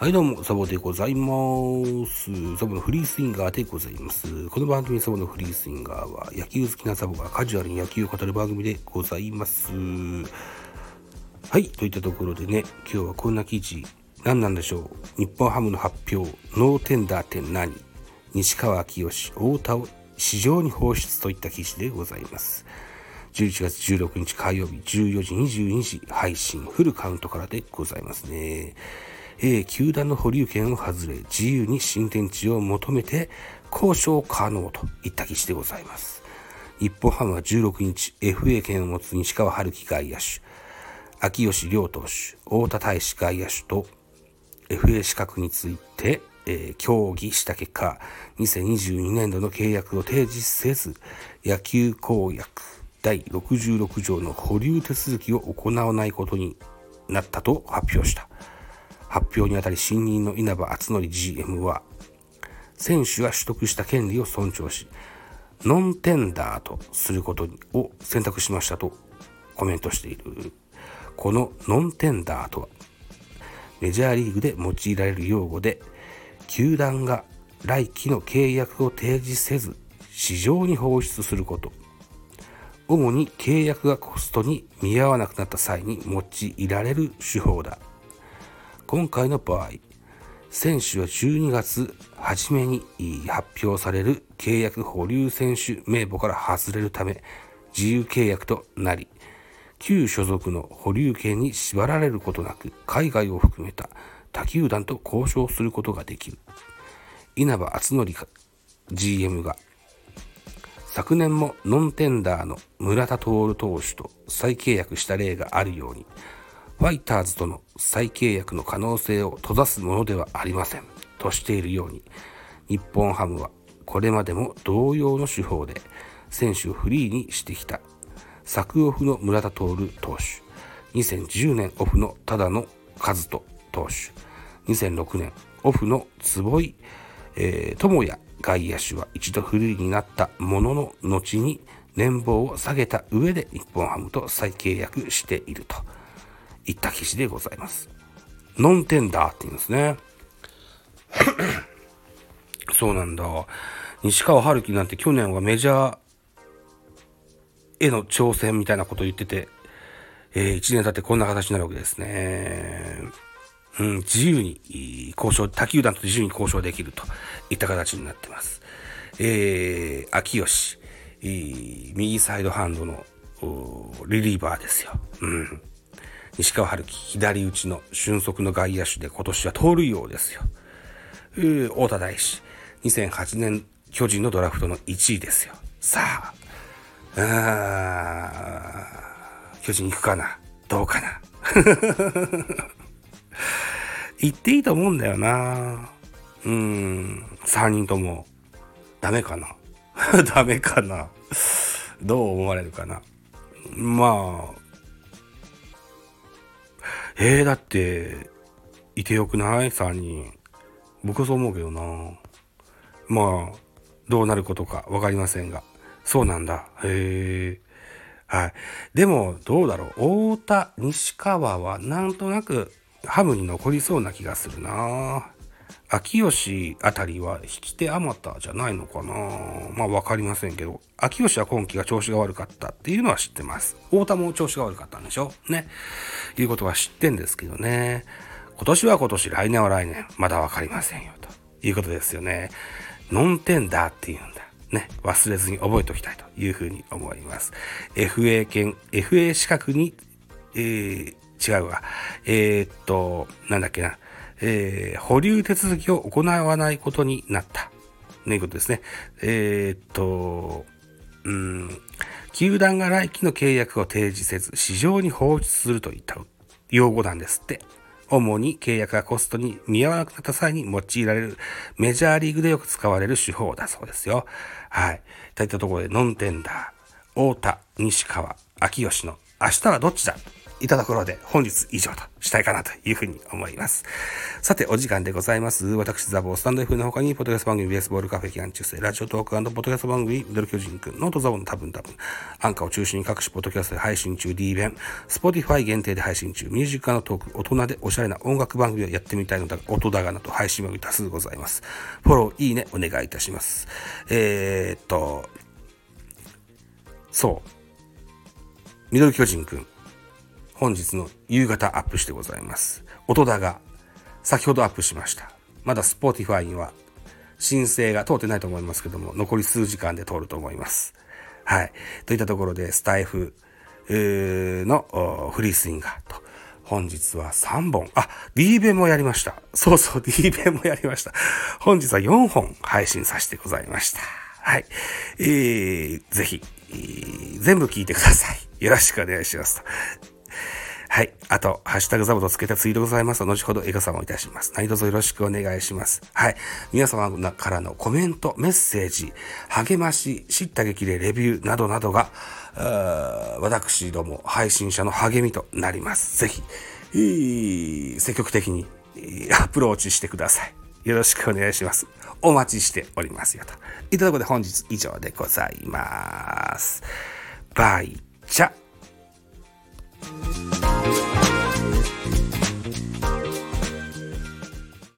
はいどうも、サボでございます。サボのフリースインガーでございます。この番組サボのフリースインガーは野球好きなサボがカジュアルに野球を語る番組でございます。はい、といったところでね、今日はこんな記事、何なんでしょう。日本ハムの発表、ノーテンダーって何？西川清、太田を市場に放出といった記事でございます。11月16日火曜日14時22時配信フルカウントからでございますね。え球団の保留権を外れ、自由に新天地を求めて交渉可能といった記事でございます。日本ハムは16日、FA 権を持つ西川春樹外野手、秋吉亮投手、太田大志外野手と FA 資格について、えー、協議した結果、2022年度の契約を提示せず、野球公約第66条の保留手続きを行わないことになったと発表した。発表にあたり新任の稲葉篤則 GM は、選手が取得した権利を尊重し、ノンテンダーとすることを選択しましたとコメントしている。このノンテンダーとは、メジャーリーグで用いられる用語で、球団が来季の契約を提示せず、市場に放出すること。主に契約がコストに見合わなくなった際に用いられる手法だ。今回の場合、選手は12月初めに発表される契約保留選手名簿から外れるため、自由契約となり、旧所属の保留権に縛られることなく、海外を含めた他球団と交渉することができる。稲葉篤則 GM が、昨年もノンテンダーの村田徹投手と再契約した例があるように、ファイターズとの再契約の可能性を閉ざすものではありませんとしているように日本ハムはこれまでも同様の手法で選手をフリーにしてきた作オフの村田徹投手2010年オフの只野和人投手2006年オフの坪井、えー、智也外野手は一度フリーになったものの後に年俸を下げた上で日本ハムと再契約していると。いった記事でございます。ノンテンダーって言うんですね。そうなんだ。西川春樹なんて去年はメジャーへの挑戦みたいなことを言ってて、えー、1年経ってこんな形になるわけですね。うん、自由に交渉、他球団と自由に交渉できるといった形になってます。えー、秋吉、右サイドハンドのリリーバーですよ。うん。西川春樹、左打ちの俊足の外野手で今年は盗塁王ですよ。太田大志、2008年巨人のドラフトの1位ですよ。さあ、あ巨人行くかな？どうかな？行っていいと思うんだよな。うん、3人とも。ダメかな？ダメかな？どう思われるかな？まあ、えー、だって、いてよくない ?3 人。僕はそう思うけどな。まあ、どうなることか分かりませんが。そうなんだ。へえ。はい。でも、どうだろう。太田、西川はなんとなくハムに残りそうな気がするな。秋吉あたりは引き手あまたじゃないのかなまあわかりませんけど、秋吉は今季が調子が悪かったっていうのは知ってます。太田も調子が悪かったんでしょ？ね。いうことは知ってんですけどね。今年は今年、来年は来年、まだわかりませんよ、ということですよね。ノンテンダーっていうんだ。ね、忘れずに覚えておきたいというふうに思います。FA 権、FA 資格に、えー、違うわ。えー、っと、なんだっけな。えー、保留手続きを行わないことになった。ということですね。えー、っと、うん、球団が来季の契約を提示せず、市場に放出するといった用語なんですって。主に契約がコストに見合わなくなった際に用いられるメジャーリーグでよく使われる手法だそうですよ。はい。といったところでノンテンダー、太田、西川、秋吉の明日はどっちだ？といったところで本日以上としたいかなというふうに思います。さて、お時間でございます。私、ザボー、スタンド F の他に、ポッドキャスト番組、ベースボールカフェ期間中世、ラジオトークポッドキャスト番組、ミドル巨人くん、ノートザボの多分多分、アンカーを中心に各種ポッドキャストで配信中、D 弁、 Spotify 限定で配信中、 Music and Talk、大人でおしゃれな音楽番組をやってみたいのだが、音だがなと配信番組多数ございます。フォロー、いいね、お願いいたします。えー、っと、そう。ミドル巨人くん。本日の夕方アップしてございます。音だが先ほどアップしました。まだ Spotify には申請が通ってないと思いますけども、残り数時間で通ると思います。はい。といったところで、スタイフのフリースインガーと、本日は3本。あ、D 弁もやりました。そうそう、D 弁もやりました。本日は4本配信させてございました。はい。えー、ぜひ、えー、全部聞いてください。よろしくお願いしますはい。あと、ハッシュタグザボとつけたツイートございます後ほどエガさんをいたします。何卒よろしくお願いします。はい。皆様からのコメント、メッセージ、励まし、知った激励、レビューなどなどが、私ども配信者の励みとなります。ぜひ、積極的にアプローチしてください。よろしくお願いします。お待ちしておりますよと。いったところで本日以上でございます。バイチャ。Bye.